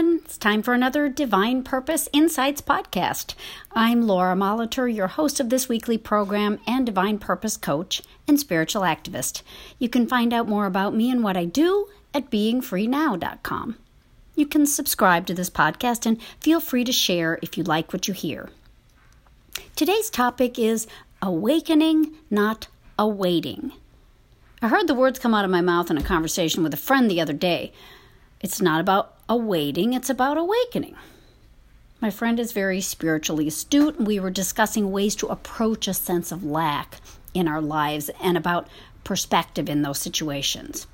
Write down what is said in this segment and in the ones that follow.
everyone. It's time for another Divine Purpose Insights podcast. I'm Laura Molitor, your host of this weekly program and Divine Purpose coach and spiritual activist. You can find out more about me and what I do at beingfreenow.com. You can subscribe to this podcast and feel free to share if you like what you hear. Today's topic is awakening, not awaiting. I heard the words come out of my mouth in a conversation with a friend the other day. It's not about awaiting, it's about awakening. My friend is very spiritually astute, and we were discussing ways to approach a sense of lack in our lives and about perspective in those situations.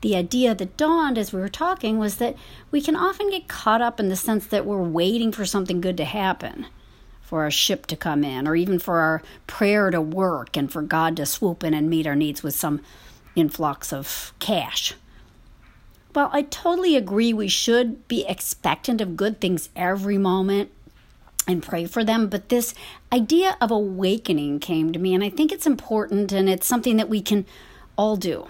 The idea that dawned as we were talking was that we can often get caught up in the sense that we're waiting for something good to happen, for a ship to come in, or even for our prayer to work and for God to swoop in and meet our needs with some influx of cash. Well, I totally agree. We should be expectant of good things every moment and pray for them. But this idea of awakening came to me, and I think it's important and it's something that we can all do.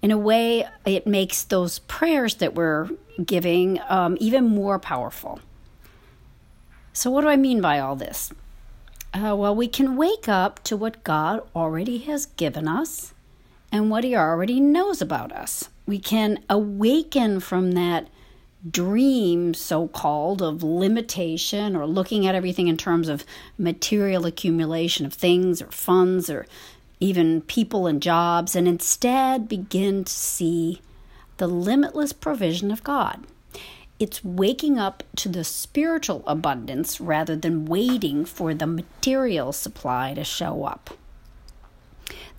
In a way, it makes those prayers that we're giving um, even more powerful. So, what do I mean by all this? Uh, well, we can wake up to what God already has given us and what He already knows about us we can awaken from that dream, so called, of limitation or looking at everything in terms of material accumulation of things or funds or even people and jobs, and instead begin to see the limitless provision of God. It's waking up to the spiritual abundance rather than waiting for the material supply to show up.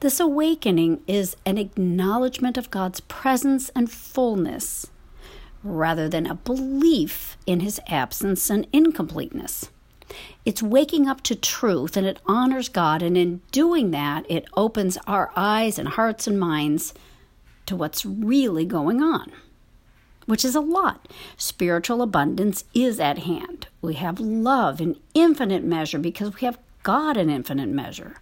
This awakening is an acknowledgement of God's presence and fullness rather than a belief in his absence and incompleteness. It's waking up to truth and it honors God, and in doing that, it opens our eyes and hearts and minds to what's really going on, which is a lot. Spiritual abundance is at hand. We have love in infinite measure because we have God in infinite measure.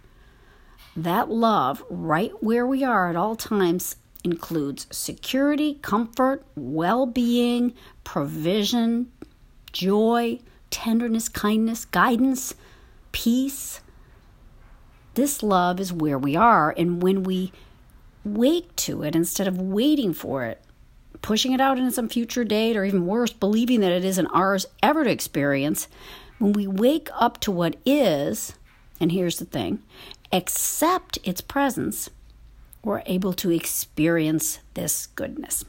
That love, right where we are at all times, includes security, comfort, well being, provision, joy, tenderness, kindness, guidance, peace. This love is where we are, and when we wake to it instead of waiting for it, pushing it out in some future date, or even worse, believing that it isn't ours ever to experience, when we wake up to what is, and here's the thing accept its presence, we're able to experience this goodness.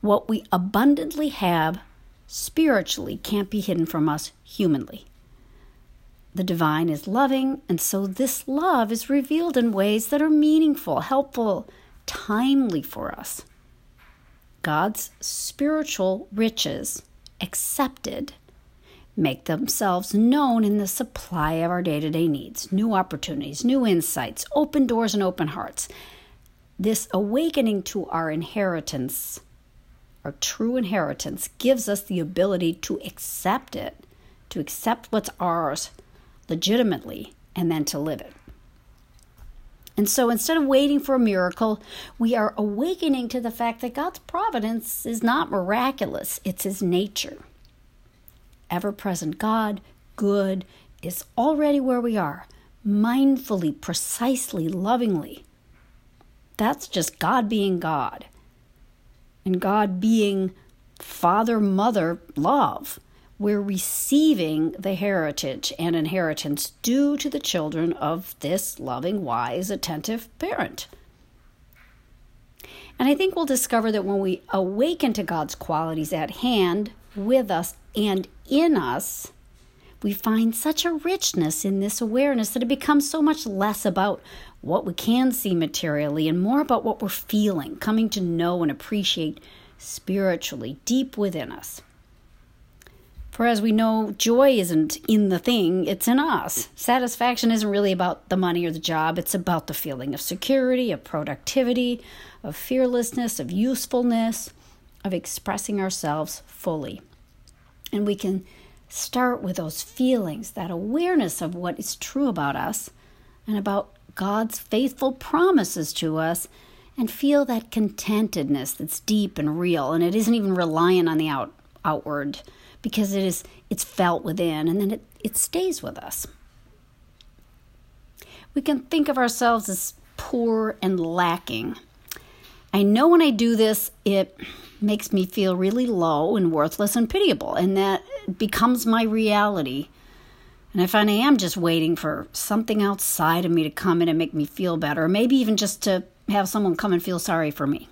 What we abundantly have spiritually can't be hidden from us humanly. The divine is loving, and so this love is revealed in ways that are meaningful, helpful, timely for us. God's spiritual riches accepted make themselves known in the supply of our day to day needs, new opportunities, new insights, open doors, and open hearts. This awakening to our inheritance, our true inheritance, gives us the ability to accept it, to accept what's ours legitimately, and then to live it. And so instead of waiting for a miracle, we are awakening to the fact that God's providence is not miraculous, it's His nature ever present God, good, is already where we are, mindfully, precisely, lovingly. That's just God being God. And God being Father, Mother, love. We're receiving the heritage and inheritance due to the children of this loving, wise, attentive parent. And I think we'll discover that when we awaken to God's qualities at hand, with us, and in us, we find such a richness in this awareness that it becomes so much less about what we can see materially and more about what we're feeling, coming to know and appreciate spiritually deep within us. For as we know, joy isn't in the thing, it's in us. Satisfaction isn't really about the money or the job, it's about the feeling of security, of productivity, of fearlessness, of usefulness, of expressing ourselves fully. And we can start with those feelings, that awareness of what is true about us and about God's faithful promises to us, and feel that contentedness that's deep and real, and it isn't even reliant on the out, outward because it is it's felt within and then it, it stays with us. We can think of ourselves as poor and lacking. I know when I do this, it makes me feel really low and worthless and pitiable, and that becomes my reality. And I find I am just waiting for something outside of me to come in and make me feel better, or maybe even just to have someone come and feel sorry for me.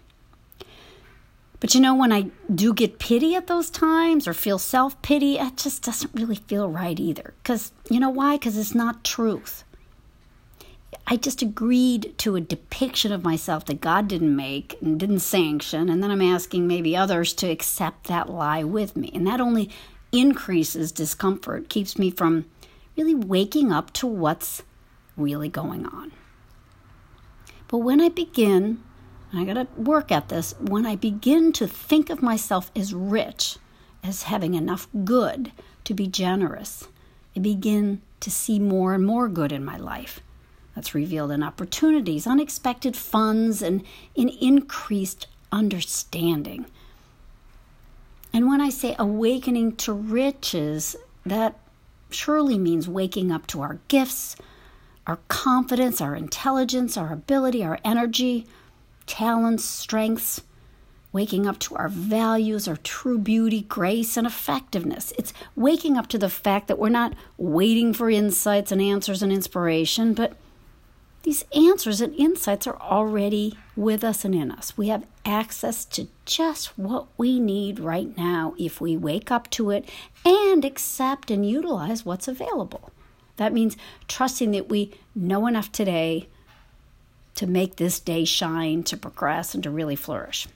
But you know, when I do get pity at those times or feel self pity, it just doesn't really feel right either. Because you know why? Because it's not truth. I just agreed to a depiction of myself that God didn't make and didn't sanction, and then I'm asking maybe others to accept that lie with me. And that only increases discomfort, keeps me from really waking up to what's really going on. But when I begin I got to work at this. When I begin to think of myself as rich, as having enough good to be generous, I begin to see more and more good in my life. That's revealed in opportunities, unexpected funds, and in increased understanding. And when I say awakening to riches, that surely means waking up to our gifts, our confidence, our intelligence, our ability, our energy, talents, strengths, waking up to our values, our true beauty, grace, and effectiveness. It's waking up to the fact that we're not waiting for insights and answers and inspiration, but these answers and insights are already with us and in us. We have access to just what we need right now if we wake up to it and accept and utilize what's available. That means trusting that we know enough today to make this day shine, to progress, and to really flourish.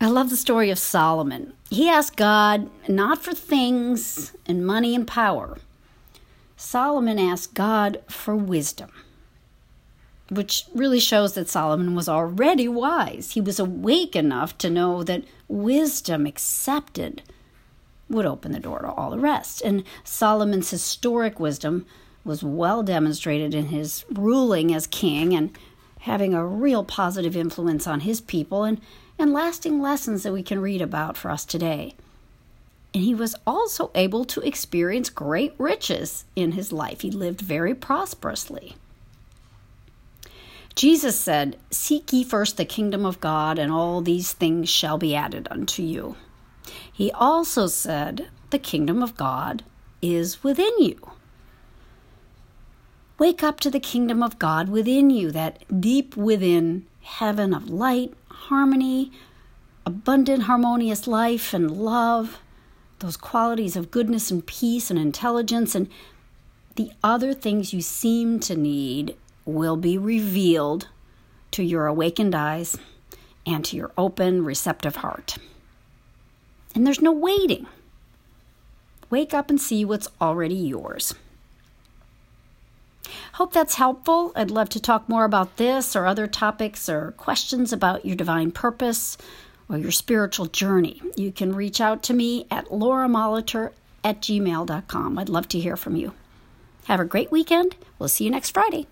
I love the story of Solomon. He asked God not for things and money and power. Solomon asked God for wisdom, which really shows that Solomon was already wise. He was awake enough to know that wisdom accepted would open the door to all the rest. And Solomon's historic wisdom was well demonstrated in his ruling as king and having a real positive influence on his people and, and lasting lessons that we can read about for us today. And he was also able to experience great riches in his life. He lived very prosperously. Jesus said, Seek ye first the kingdom of God, and all these things shall be added unto you. He also said, The kingdom of God is within you. Wake up to the kingdom of God within you, that deep within heaven of light, harmony, abundant, harmonious life and love, those qualities of goodness and peace and intelligence, and the other things you seem to need will be revealed to your awakened eyes and to your open, receptive heart. And there's no waiting. Wake up and see what's already yours. Hope that's helpful. I'd love to talk more about this or other topics or questions about your divine purpose or your spiritual journey. You can reach out to me at lauramolitor at gmail.com. I'd love to hear from you. Have a great weekend. We'll see you next Friday.